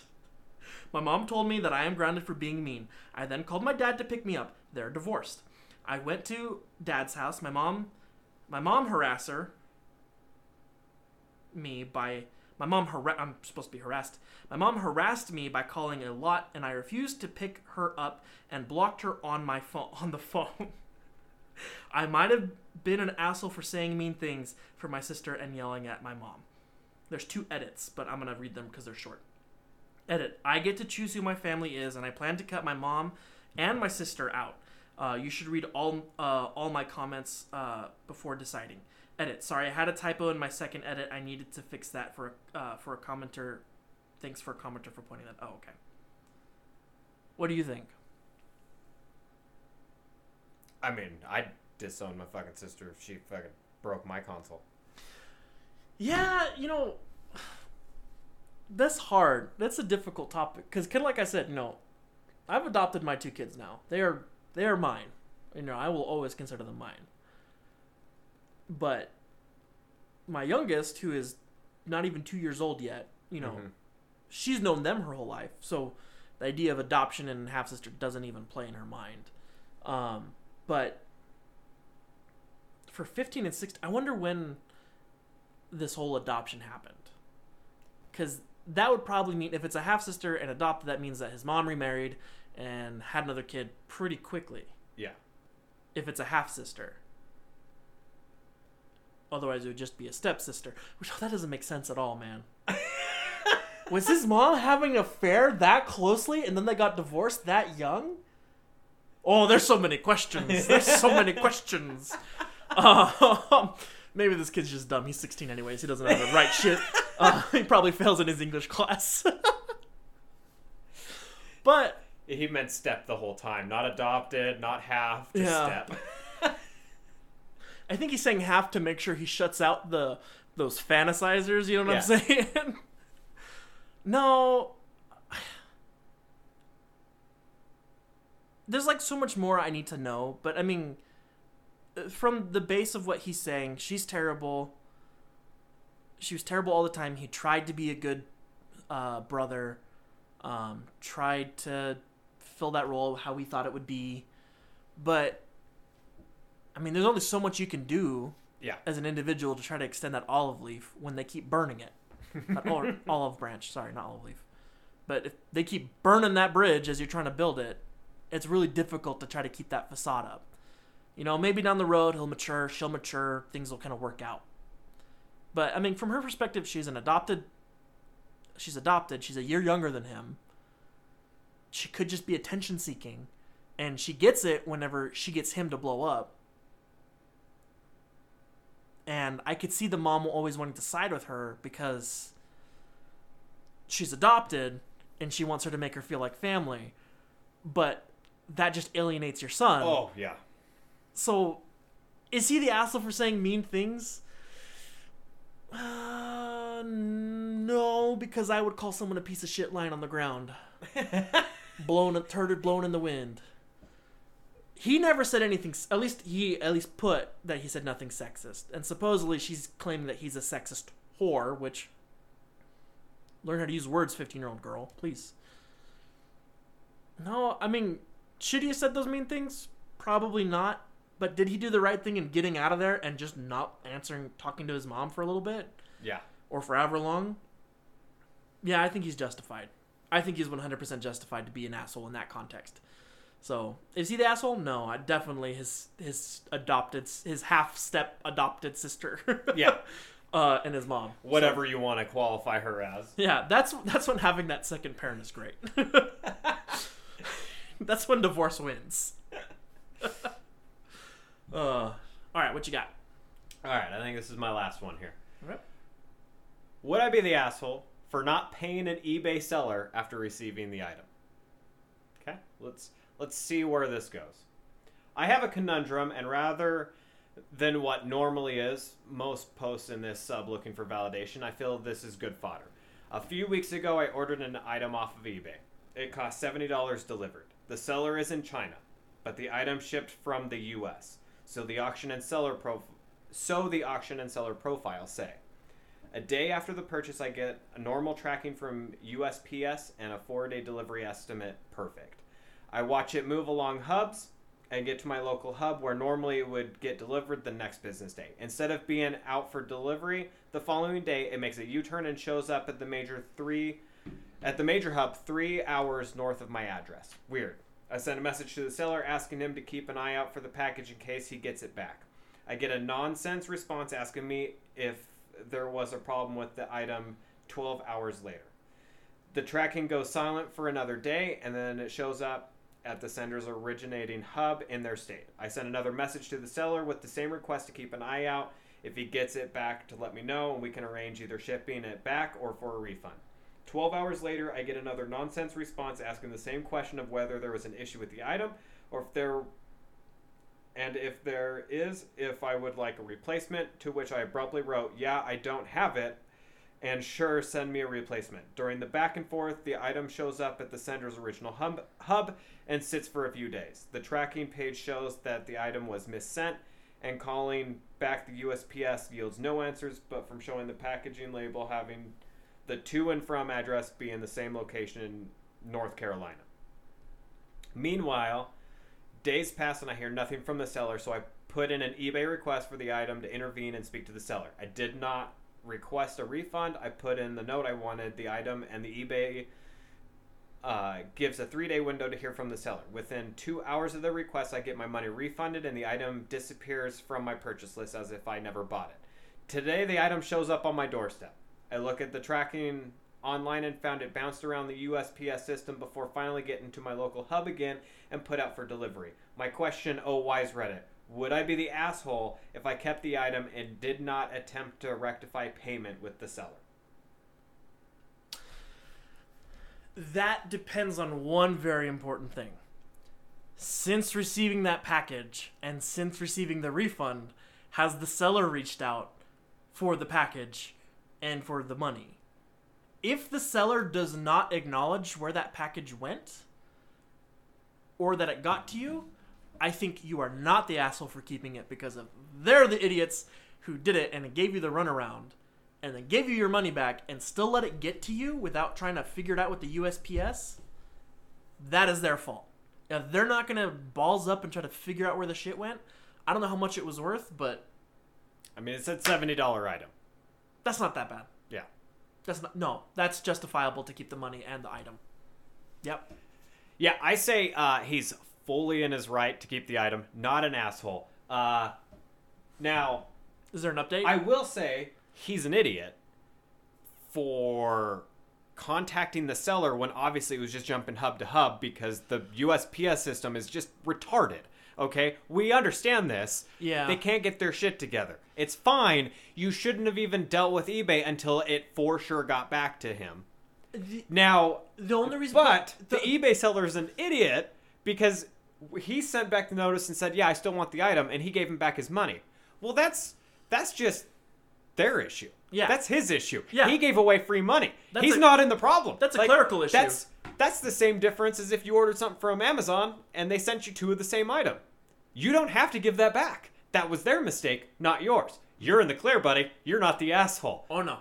My mom told me that I am grounded for being mean. I then called my dad to pick me up. They're divorced. I went to dad's house. My mom, my mom harasser me by my mom I'm supposed to be harassed. My mom harassed me by calling a lot, and I refused to pick her up and blocked her on my phone on the *laughs* phone. I might have been an asshole for saying mean things for my sister and yelling at my mom. There's two edits, but I'm gonna read them because they're short. Edit. I get to choose who my family is, and I plan to cut my mom and my sister out. Uh, you should read all uh, all my comments uh, before deciding. Edit. Sorry, I had a typo in my second edit. I needed to fix that for uh, for a commenter. Thanks for a commenter for pointing that. Oh, okay. What do you think? I mean, I'd disown my fucking sister if she fucking broke my console. Yeah, you know, that's hard. That's a difficult topic because, kind of like I said, you know, I've adopted my two kids now. They are they are mine. You know, I will always consider them mine. But my youngest, who is not even two years old yet, you know, Mhm. she's known them her whole life. So the idea of adoption and half sister doesn't even play in her mind. Um, but for 15 and 16, I wonder when this whole adoption happened. Because that would probably mean if it's a half sister and adopted, that means that his mom remarried and had another kid pretty quickly. Yeah. If it's a half sister. Otherwise, it would just be a stepsister. Which, oh, that doesn't make sense at all, man. *laughs* Was his mom having an affair that closely and then they got divorced that young? Oh, there's so many questions. There's so many *laughs* questions. Um, *laughs* maybe this kid's just dumb. He's 16 anyways. He doesn't know how to write shit. Uh, *laughs* he probably fails in his English class. but He meant step the whole time, not adopted, not half, just Yeah. step. I think he's saying half to make sure he shuts out the those fantasizers. You know what I'm saying? no. There's like so much more I need to know, but I mean, uh, from the base of what he's saying, she's terrible. she was terrible all the time. He tried to be a good uh, brother, um, tried to fill that role how we thought it would be, but I mean, there's only so much you can do Yeah. as an individual to try to extend that olive leaf when they keep burning it. That *laughs* olive branch, sorry, not olive leaf. But if they keep burning that bridge as you're trying to build it, it's really difficult to try to keep that facade up. You know, maybe down the road he'll mature, she'll mature, things will kind of work out. But I mean, from her perspective, she's an adopted. She's adopted. She's a year younger than him. She could just be attention seeking, and she gets it whenever she gets him to blow up. And I could see the mom always wanting to side with her because she's adopted and she wants her to make her feel like family. But that just alienates your son. Oh yeah. So, is he the asshole for saying mean things? Uh, no, because I would call someone a piece of shit lying on the ground, *laughs* blown, turd blown in the wind. He never said anything. At least he at least put that he said nothing sexist, and supposedly she's claiming that he's a sexist whore. Which learn how to use words, fifteen-year-old girl, please. No, I mean, should he have said those mean things? Probably not. But did he do the right thing in getting out of there and just not answering, talking to his mom for a little bit Yeah. or forever long? Yeah, I think he's justified. I think he's 100% justified to be an asshole in that context. So, is he the asshole? No, I definitely his his adopted his half step adopted sister. *laughs* Yeah. uh, and his mom. Whatever you want to qualify her as. Yeah, that's that's when having that second parent is great. *laughs* *laughs* that's when divorce wins. *laughs* uh, all right, what you got? All right, I think this is my last one here. Would I be the asshole for not paying an eBay seller after receiving the item? Okay, let's let's see where this goes. I have a conundrum, and rather than what normally is most posts in this sub looking for validation, I feel this is good fodder. A few weeks ago, I ordered an item off of eBay. It cost seventy dollars delivered. The seller is in China, but the item shipped from the U.S. So the auction and seller prof- so the auction and seller profile say. A day after the purchase, I get a normal tracking from USPS and a four day delivery estimate perfect. I watch it move along hubs and get to my local hub where normally it would get delivered the next business day. Instead of being out for delivery the following day, it makes a U turn and shows up at the major three at the major hub three hours north of my address. Weird. I send a message to the seller asking him to keep an eye out for the package in case he gets it back. I get a nonsense response asking me if there was a problem with the item 12 hours later. The tracking goes silent for another day and then it shows up at the sender's originating hub in their state. I send another message to the seller with the same request to keep an eye out if he gets it back to let me know and we can arrange either shipping it back or for a refund. 12 hours later, I get another nonsense response asking the same question of whether there was an issue with the item or if there and if there is, if I would like a replacement, to which I abruptly wrote, Yeah, I don't have it, and sure, send me a replacement. During the back and forth, the item shows up at the sender's original hub, hub and sits for a few days. The tracking page shows that the item was missent, and calling back the USPS yields no answers, but from showing the packaging label having the to and from address be in the same location in North Carolina. Meanwhile, days pass and I hear nothing from the seller, so I put in an eBay request for the item to intervene and speak to the seller. I did not request a refund. I put in the note I wanted the item, and the eBay uh, gives a three day window to hear from the seller. Within two hours of the request, I get my money refunded, and the item disappears from my purchase list as if I never bought it. Today, the item shows up on my doorstep. I look at the tracking online and found it bounced around the USPS system before finally getting to my local hub again and put out for delivery. My question, oh wise Reddit, would I be the asshole if I kept the item and did not attempt to rectify payment with the seller? That depends on one very important thing. Since receiving that package and since receiving the refund, has the seller reached out for the package and for the money? If the seller does not acknowledge where that package went or that it got to you, I think you are not the asshole for keeping it because of they're the idiots who did it and gave you the runaround and then gave you your money back and still let it get to you without trying to figure it out with the USPS, that is their fault. If they're not gonna balls up and try to figure out where the shit went, I don't know how much it was worth, but I mean, it said seventy dollar item. That's not that bad. Yeah. That's not no, that's justifiable to keep the money and the item. Yep. Yeah, I say uh, he's fully in his right to keep the item, not an asshole. Uh, now, Is there an update? I will say he's an idiot for contacting the seller when obviously it was just jumping hub to hub because the USPS system is just retarded. Okay, we understand this. Yeah. They can't get their shit together. It's fine. You shouldn't have even dealt with eBay until it for sure got back to him. the, Now, the only reason but the, the eBay seller is an idiot because he sent back the notice and said, "Yeah, I still want the item," and he gave him back his money. Well, that's that's just their issue. Yeah. that's his issue. Yeah. he gave away free money. That's He's a- not in the problem. that's a clerical issue. That's that's the same difference as if you ordered something from Amazon and they sent you two of the same item. You don't have to give that back. That was their mistake, not yours. You're in the clear, buddy. You're not the asshole. Oh no.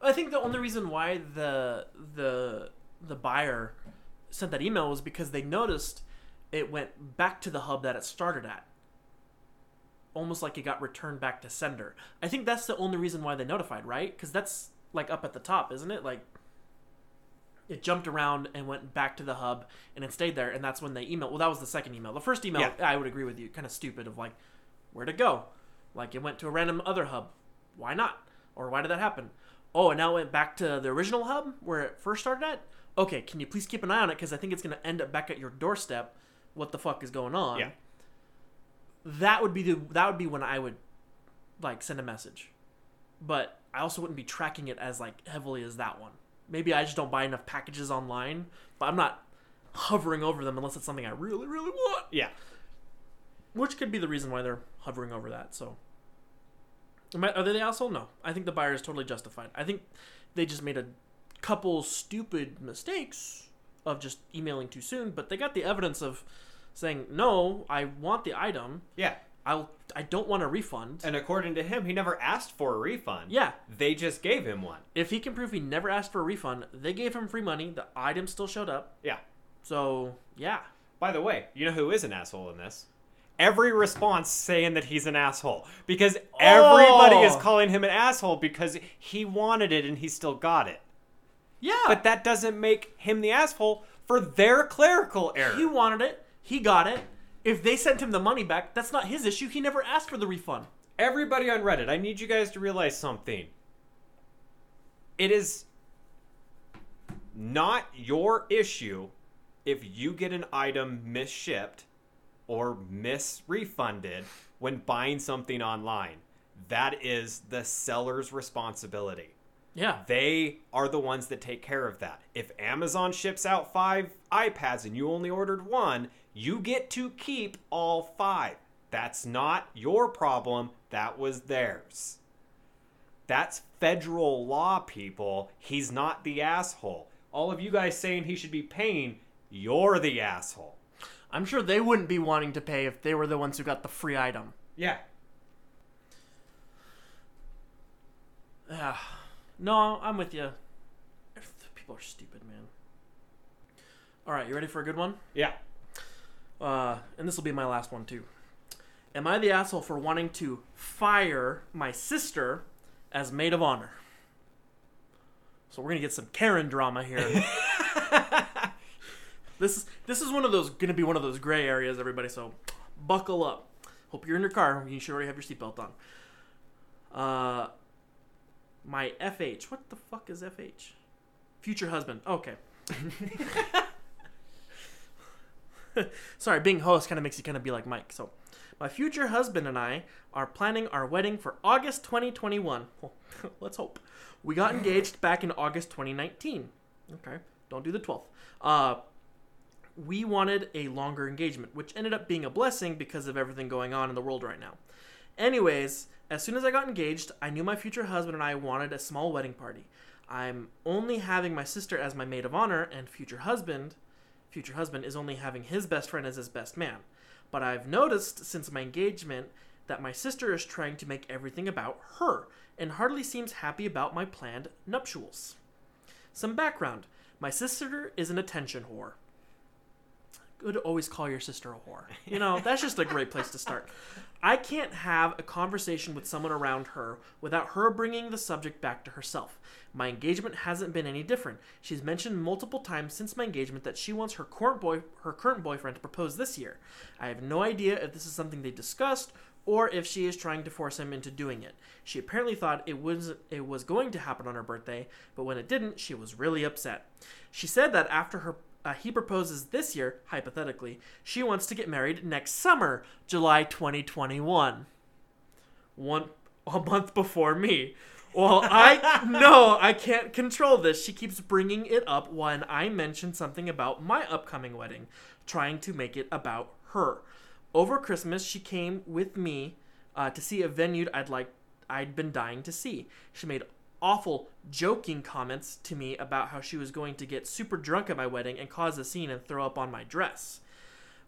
I think the only reason why the the the buyer sent that email was because they noticed it went back to the hub that it started at. Almost like it got returned back to sender. I think that's the only reason why they notified, right? Because that's like up at the top, isn't it? Like it jumped around and went back to the hub and it stayed there, and that's when they emailed. Well, that was the second email. The first email, Yeah. I would agree with you, kind of stupid of like, where'd it go? Like it went to a random other hub. Why not? Or why did that happen? Oh, and now it went back to the original hub where it first started at. Okay, can you please keep an eye on it because I think it's gonna end up back at your doorstep. What the fuck is going on? Yeah. That would be the that would be when I would like send a message, but I also wouldn't be tracking it as like heavily as that one. Maybe I just don't buy enough packages online, but I'm not hovering over them unless it's something I really really want Yeah. which could be the reason why they're hovering over that. So, Am I- are they the asshole? No, I think the buyer is totally justified. I think they just made a couple stupid mistakes of just emailing too soon, but they got the evidence of saying no, I want the item. Yeah. I'll I don't want a refund. And according to him, he never asked for a refund. yeah, They just gave him one. if he can prove he never asked for a refund, they gave him free money. The item still showed up. Yeah. So yeah, By the way, you know who is an asshole in this? Every response saying that he's an asshole because everybody is Oh. calling him an asshole because he wanted it and he still got it. yeah. But that doesn't make him the asshole for their clerical error. He wanted it. He got it. If they sent him the money back, that's not his issue. He never asked for the refund. Everybody on Reddit, I need you guys to realize something. It is not your issue if you get an item misshipped or misrefunded when buying something online. That is the seller's responsibility. Yeah. They are the ones that take care of that. If Amazon ships out five iPads and you only ordered one, you get to keep all five. That's not your problem. That was theirs. That's federal law, people. He's not the asshole. All of you guys saying he should be paying, you're the asshole. I'm sure they wouldn't be wanting to pay if they were the ones who got the free item. Yeah. Yeah. *sighs* No, I'm with you. People are stupid, man. All right, you ready for a good one? Yeah. Uh, and this will be my last one too. Am I the asshole for wanting to fire my sister as maid of honor? So we're gonna get some Karen drama here. *laughs* this is this is one of those gonna be one of those gray areas, everybody. So buckle up. Hope you're in your car. You should already have your seatbelt on. Uh, my FH. What the fuck is FH? Future husband. Okay. *laughs* Sorry, being host kind of makes you kind of be like Mike. So, my future husband and I are planning our wedding for August 2021. Well, *laughs* let's hope. We got engaged back in August 2019. Okay, don't do the 12th. Uh, we wanted a longer engagement, which ended up being a blessing because of everything going on in the world right now. Anyways, as soon as I got engaged, I knew my future husband and I wanted a small wedding party. I'm only having my sister as my maid of honor, and future husband, future husband is only having his best friend as his best man. But I've noticed since my engagement that my sister is trying to make everything about her and hardly seems happy about my planned nuptials. Some background my sister is an attention whore. Good always call your sister a whore. You know, that's just a great place to start. I can't have a conversation with someone around her without her bringing the subject back to herself. My engagement hasn't been any different. She's mentioned multiple times since my engagement that she wants her current boy her current boyfriend to propose this year. I have no idea if this is something they discussed or if she is trying to force him into doing it. She apparently thought it was it was going to happen on her birthday, but when it didn't, she was really upset. She said that after her uh, he proposes this year, hypothetically, she wants to get married next summer, July 2021. One a month before me. Well, I *laughs* no, I can't control this. She keeps bringing it up when I mention something about my upcoming wedding, trying to make it about her. Over Christmas, she came with me uh, to see a venue I'd like I'd been dying to see. She made awful joking comments to me about how she was going to get super drunk at my wedding and cause a scene and throw up on my dress.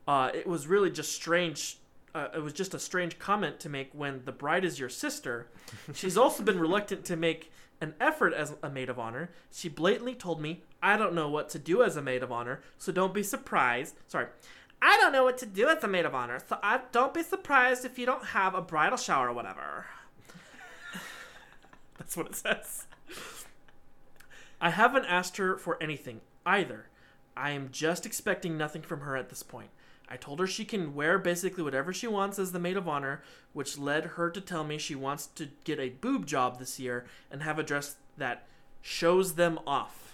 Uh, it was really just strange. Uh, it was just a strange comment to make when the bride is your sister. She's also been reluctant to make an effort as a maid of honor. She blatantly told me, I don't know what to do as a maid of honor, so don't be surprised. Sorry. I don't know what to do as a maid of honor, so I don't be surprised if you don't have a bridal shower or whatever. *laughs* That's what it says. I haven't asked her for anything either. I am just expecting nothing from her at this point. I told her she can wear basically whatever she wants as the maid of honor, which led her to tell me she wants to get a boob job this year and have a dress that shows them off.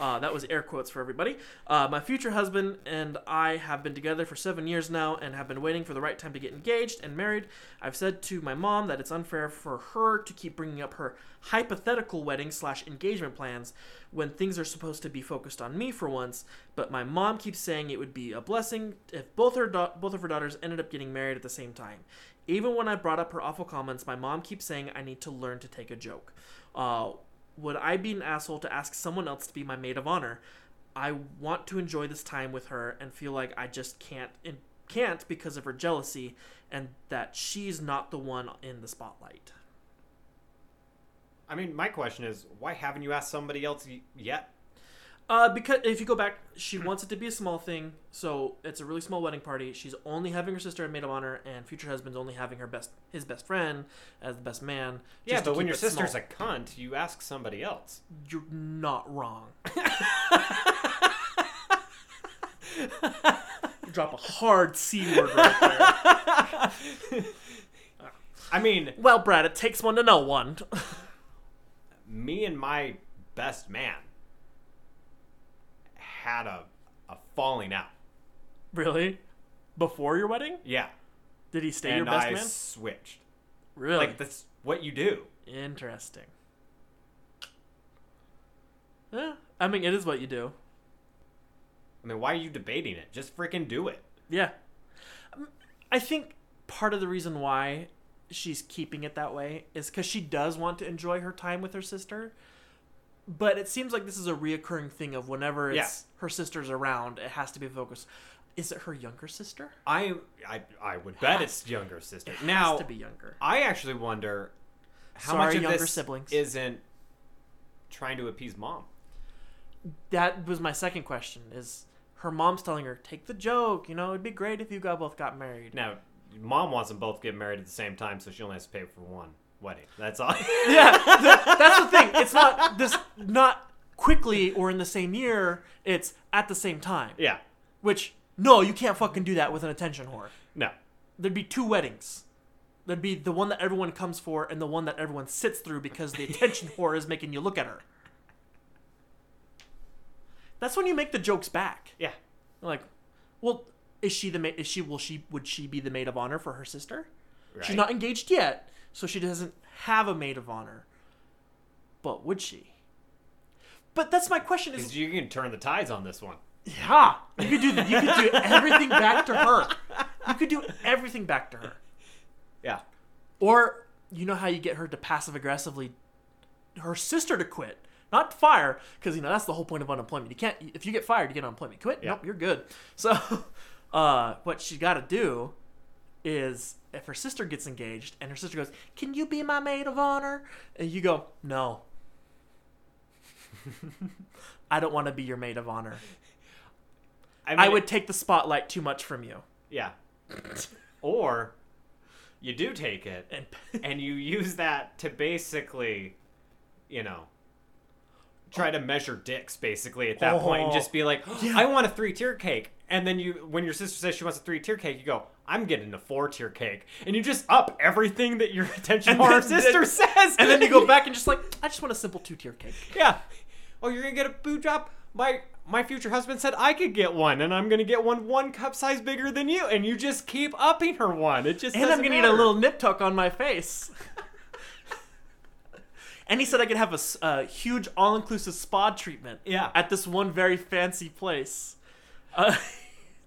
Uh, that was air quotes for everybody. Uh, my future husband and I have been together for seven years now and have been waiting for the right time to get engaged and married. I've said to my mom that it's unfair for her to keep bringing up her hypothetical wedding slash engagement plans when things are supposed to be focused on me for once. But my mom keeps saying it would be a blessing if both her both of her daughters ended up getting married at the same time. Even when I brought up her awful comments, my mom keeps saying I need to learn to take a joke. Uh, would I be an asshole to ask someone else to be my maid of honor? I want to enjoy this time with her and feel like I just can't can't because of her jealousy and that she's not the one in the spotlight. I mean, my question is, why haven't you asked somebody else yet? Uh, because if you go back, she wants it to be a small thing, so it's a really small wedding party. She's only having her sister as maid of honor, and future husband's only having her best his best friend as the best man. Yeah, but when your sister's small. a cunt, you ask somebody else. you're not wrong. *laughs* you drop a hard c word right there. I mean, Well, Brad, it takes one to know one. me and my best man had a, a falling out. really? Before your wedding? Yeah. Did he stay and your best I man? switched. Really? Like, that's what you do. Interesting. Yeah, I mean, it is what you do. I mean, why are you debating it? Just freaking do it. Yeah. Um, I think part of the reason why she's keeping it that way is because she does want to enjoy her time with her sister. But it seems like this is a reoccurring thing of whenever it's Yeah. her sister's around, it has to be focused. Is it her younger sister? I I, I would bet Has- it's younger sister. It now, has to be younger. I actually wonder how Sorry, much of younger this siblings. isn't trying to appease mom. That was my second question. Is her mom's telling her take the joke? You know, it'd be great if you got both got married. Now, mom wants them both to get married at the same time, so she only has to pay for one wedding. That's all. *laughs* yeah, th- that's the thing. It's not *laughs* this not quickly or in the same year. It's at the same time. yeah. Which no, you can't fucking do that with an attention whore. No. There'd be two weddings. There'd be the one that everyone comes for and the one that everyone sits through because the attention *laughs* whore is making you look at her. That's when you make the jokes back. Yeah. Like, well, is she the ma- is she will she would she be the maid of honor for her sister? Right. She's not engaged yet, so she doesn't have a maid of honor. But would she? But that's my question: is you can turn the tides on this one. yeah, you could do you could do everything back to her. You could do everything back to her, Yeah. or you know how you get her to passive aggressively, her sister to quit, not fire, because you know that's the whole point of unemployment. You can't if you get fired, you get unemployment. Quit, Yeah. nope, you're good. So, *laughs* uh, what she got to do is if her sister gets engaged and her sister goes, "Can you be my maid of honor?" and you go, "No." *laughs* I don't want to be your maid of honor. I, I would take the spotlight too much from you. Yeah. or you do take it And *laughs* and you use that to basically, you know, try to measure dicks basically at that point and Oh. just be like, oh, Yeah. I want a three tier cake. And then you, when your sister says she wants a three tier cake, you go, I'm getting a four tier cake. And you just up everything that your *laughs* attention horror *laughs* sister says. and then you go back and just like, I just want a simple two tier cake. Yeah. Oh, you're gonna get a boo drop? My my future husband said I could get one, and I'm gonna get one one cup size bigger than you, and you just keep upping her one. It just And I'm gonna need a little nip tuck on my *laughs* face. and he said I could have a huge all inclusive spa treatment. Yeah. At this one very fancy place. Uh,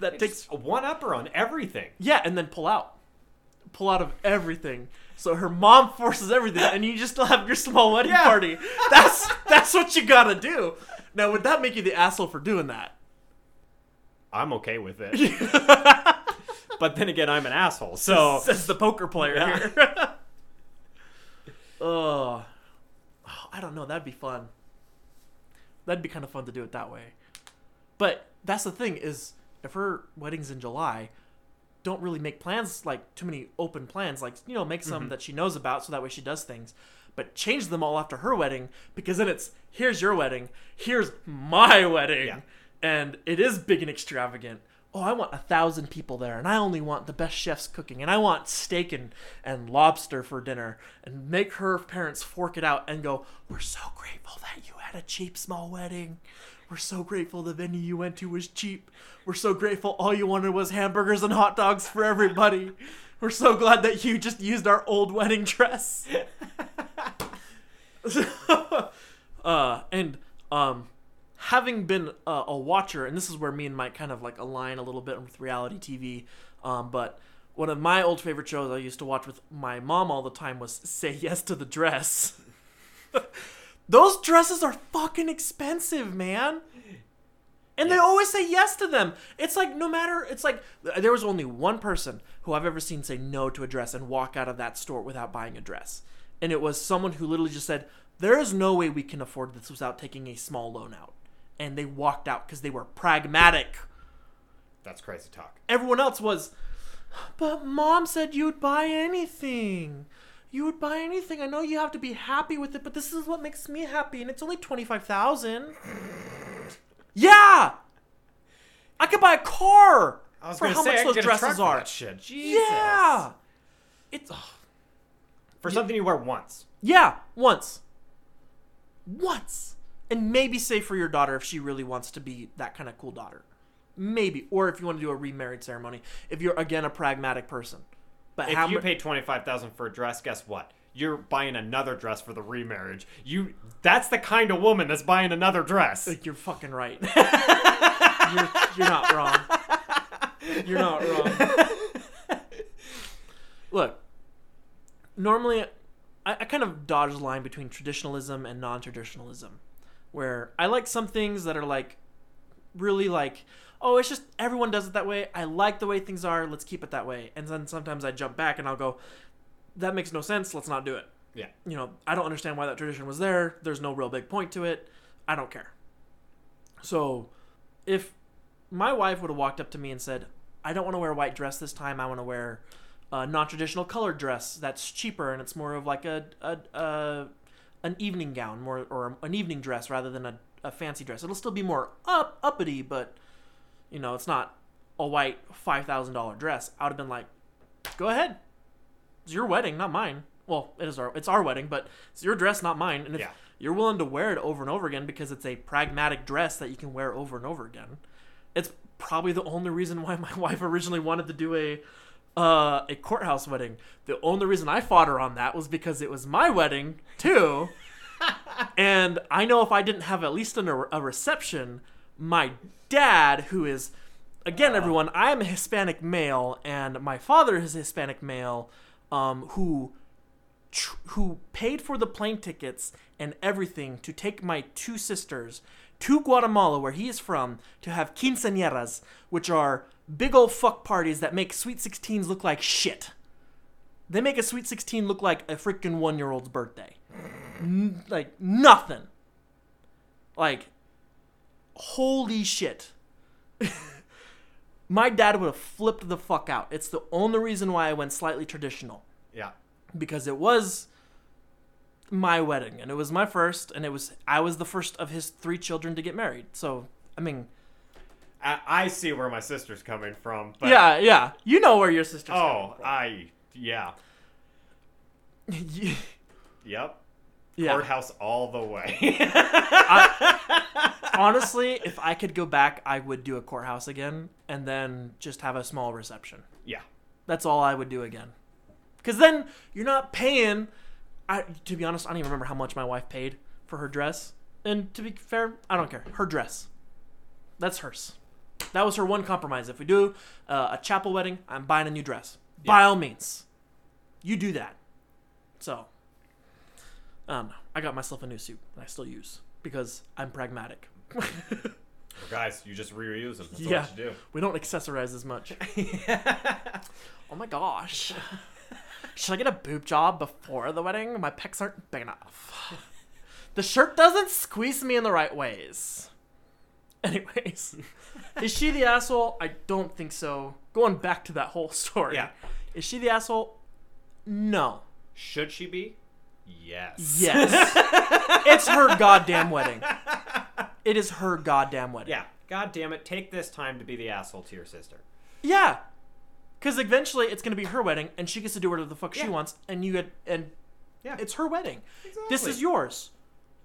that takes one upper on everything. yeah, and then pull out, pull out of everything. So her mom *laughs* forces everything, and you just still have your small wedding Yeah. party. That's that's what you gotta do. Now, would that make you the asshole for doing that? I'm okay with it. *laughs* but then again, I'm an asshole. So Says the poker player Yeah. here. *laughs* oh, I don't know. That'd be fun. That'd be kind of fun to do it that way. But that's the thing is, if her wedding's in July, don't really make plans like too many open plans. Like you know, make some mm-hmm. that she knows about, so that way she does things. But change them all after her wedding because then it's here's your wedding, here's my wedding, Yeah. and it is big and extravagant. Oh, I want a thousand people there, and I only want the best chefs cooking, and I want steak and, and lobster for dinner, and make her parents fork it out and go, We're so grateful that you had a cheap small wedding. We're so grateful the venue you went to was cheap. We're so grateful all you wanted was hamburgers and hot dogs for everybody. *laughs* We're so glad that you just used our old wedding dress. *laughs* uh, and um, having been a, a watcher, and this is where me and Mike kind of like align a little bit with reality TV. Um, but one of my old favorite shows I used to watch with my mom all the time was Say Yes to the Dress. *laughs* Those dresses are fucking expensive, man. And they always say yes to them. It's like no matter. It's like there was only one person who I've ever seen say no to a dress and walk out of that store without buying a dress, and it was someone who literally just said, "There is no way we can afford this without taking a small loan out," and they walked out because they were pragmatic. that's crazy talk. Everyone else was, but mom said you'd buy anything. You would buy anything. I know you have to be happy with it, but this is what makes me happy, and it's only twenty five thousand. Yeah, I could buy a car for how say much I those get a truck dresses are. that shit. Jesus. Yeah, it's For something you wear once. yeah once, once, and maybe say for your daughter if she really wants to be that kind of cool daughter, maybe, or if you want to do a remarried ceremony. If you're again a pragmatic person, but If how you mu- pay twenty five thousand for a dress, guess what? You're buying another dress for the remarriage. You that's the kind of woman that's buying another dress. Like, You're fucking right. *laughs* you're, you're not wrong. You're not wrong. Look, normally I, I kind of dodge the line between traditionalism and non-traditionalism, where I like some things that are like really like, oh, it's just everyone does it that way. I like the way things are. Let's keep it that way. And then sometimes I jump back and I'll go, that makes no sense. Let's not do it Yeah. you know, I don't understand why that tradition was there. There's no real big point to it. I don't care. So, if my wife would have walked up to me and said, I don't want to wear a white dress this time, I want to wear a non traditional colored dress that's cheaper and it's more of like a, a, a an evening gown more or an evening dress rather than a, a fancy dress. It'll still be more up uppity, but you know, it's not a white five thousand dollar dress. I would have been like, Go ahead. It's your wedding, not mine. Well, it is our it's our wedding, but it's your dress, not mine. And if Yeah. you're willing to wear it over and over again because it's a pragmatic dress that you can wear over and over again, it's probably the only reason why *laughs* my wife originally wanted to do a uh, a courthouse wedding. The only reason I fought her on that was because it was my wedding too. *laughs* and I know if I didn't have at least an, a reception, my dad, who is, again, everyone, I am a Hispanic male, and my father is a Hispanic male, um, who tr- who paid for the plane tickets and everything to take my two sisters to Guatemala, where he is from, to have quinceañeras, which are big old fuck parties that make sweet 16s look like shit. They make a sweet 16 look like a freaking one year old's birthday. N- like, nothing. Like, holy shit. *laughs* My dad would have flipped the fuck out. It's the only reason why I went slightly traditional Yeah. because it was my wedding and it was my first and it was I was the first of his three children to get married. So, I mean, I, I see where my sister's coming from. But, yeah, yeah. You know where your sister's oh, coming from. Oh, I. Yeah. *laughs* Yep. yeah. Courthouse all the way. *laughs* Honestly, if I could go back, I would do a courthouse again and then just have a small reception. yeah. That's all I would do again. Cuz then you're not paying I to be honest, I don't even remember how much my wife paid for her dress. And to be fair, I don't care. Her dress. That's hers. That was her one compromise. If we do uh, a chapel wedding, I'm buying a new dress. By all means. You do that. So, I don't know. I got myself a new suit that I still use because I'm pragmatic. Well, guys, you just reuse them. That's yeah. what you do. We don't accessorize as much. *laughs* oh my gosh. Should I get a boob job before the wedding? My pecs aren't big enough. The shirt doesn't squeeze me in the right ways. Anyways, is she the asshole? I don't think so. Going back to that whole story. Yeah. Is she the asshole? No. Should she be? Yes. Yes. it's her goddamn wedding. *laughs* It is her goddamn wedding. Yeah. God damn it. Take this time to be the asshole to your sister. Yeah. Because eventually it's going to be her wedding and she gets to do whatever the fuck she wants and you get, and Yeah. it's her wedding. Exactly. This is yours.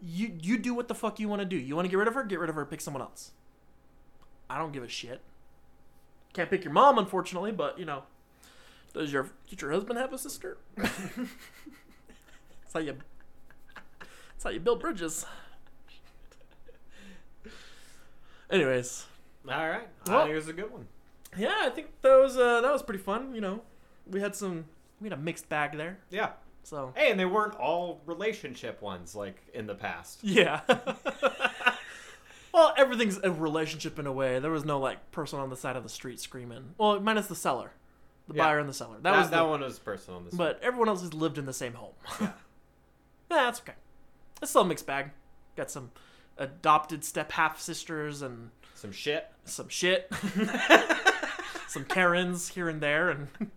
You you do what the fuck you want to do. You want to get rid of her? Get rid of her. Pick someone else. I don't give a shit. Can't pick your mom, unfortunately, but you know, does your did your husband have a sister? *laughs* that's how you. That's how you build bridges. Anyways, All right. Well- I think it was a good one. yeah, I think that was uh, that was pretty fun. You know, we had some we had a mixed bag there. Yeah. So Hey, and they weren't all relationship ones like in the past. Yeah. *laughs* well, everything's a relationship in a way. There was no like person on the side of the street screaming. Well, minus the seller, the Yeah. buyer and the seller. That, That, was that the, one was personal. This But everyone else has lived in the same home. Yeah. *laughs* yeah, that's okay. It's still a mixed bag. Got some adopted step half sisters and some shit. some shit, *laughs* some Karens here and there, and. *laughs*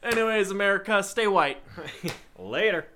Anyways, America, stay white. *laughs* Later.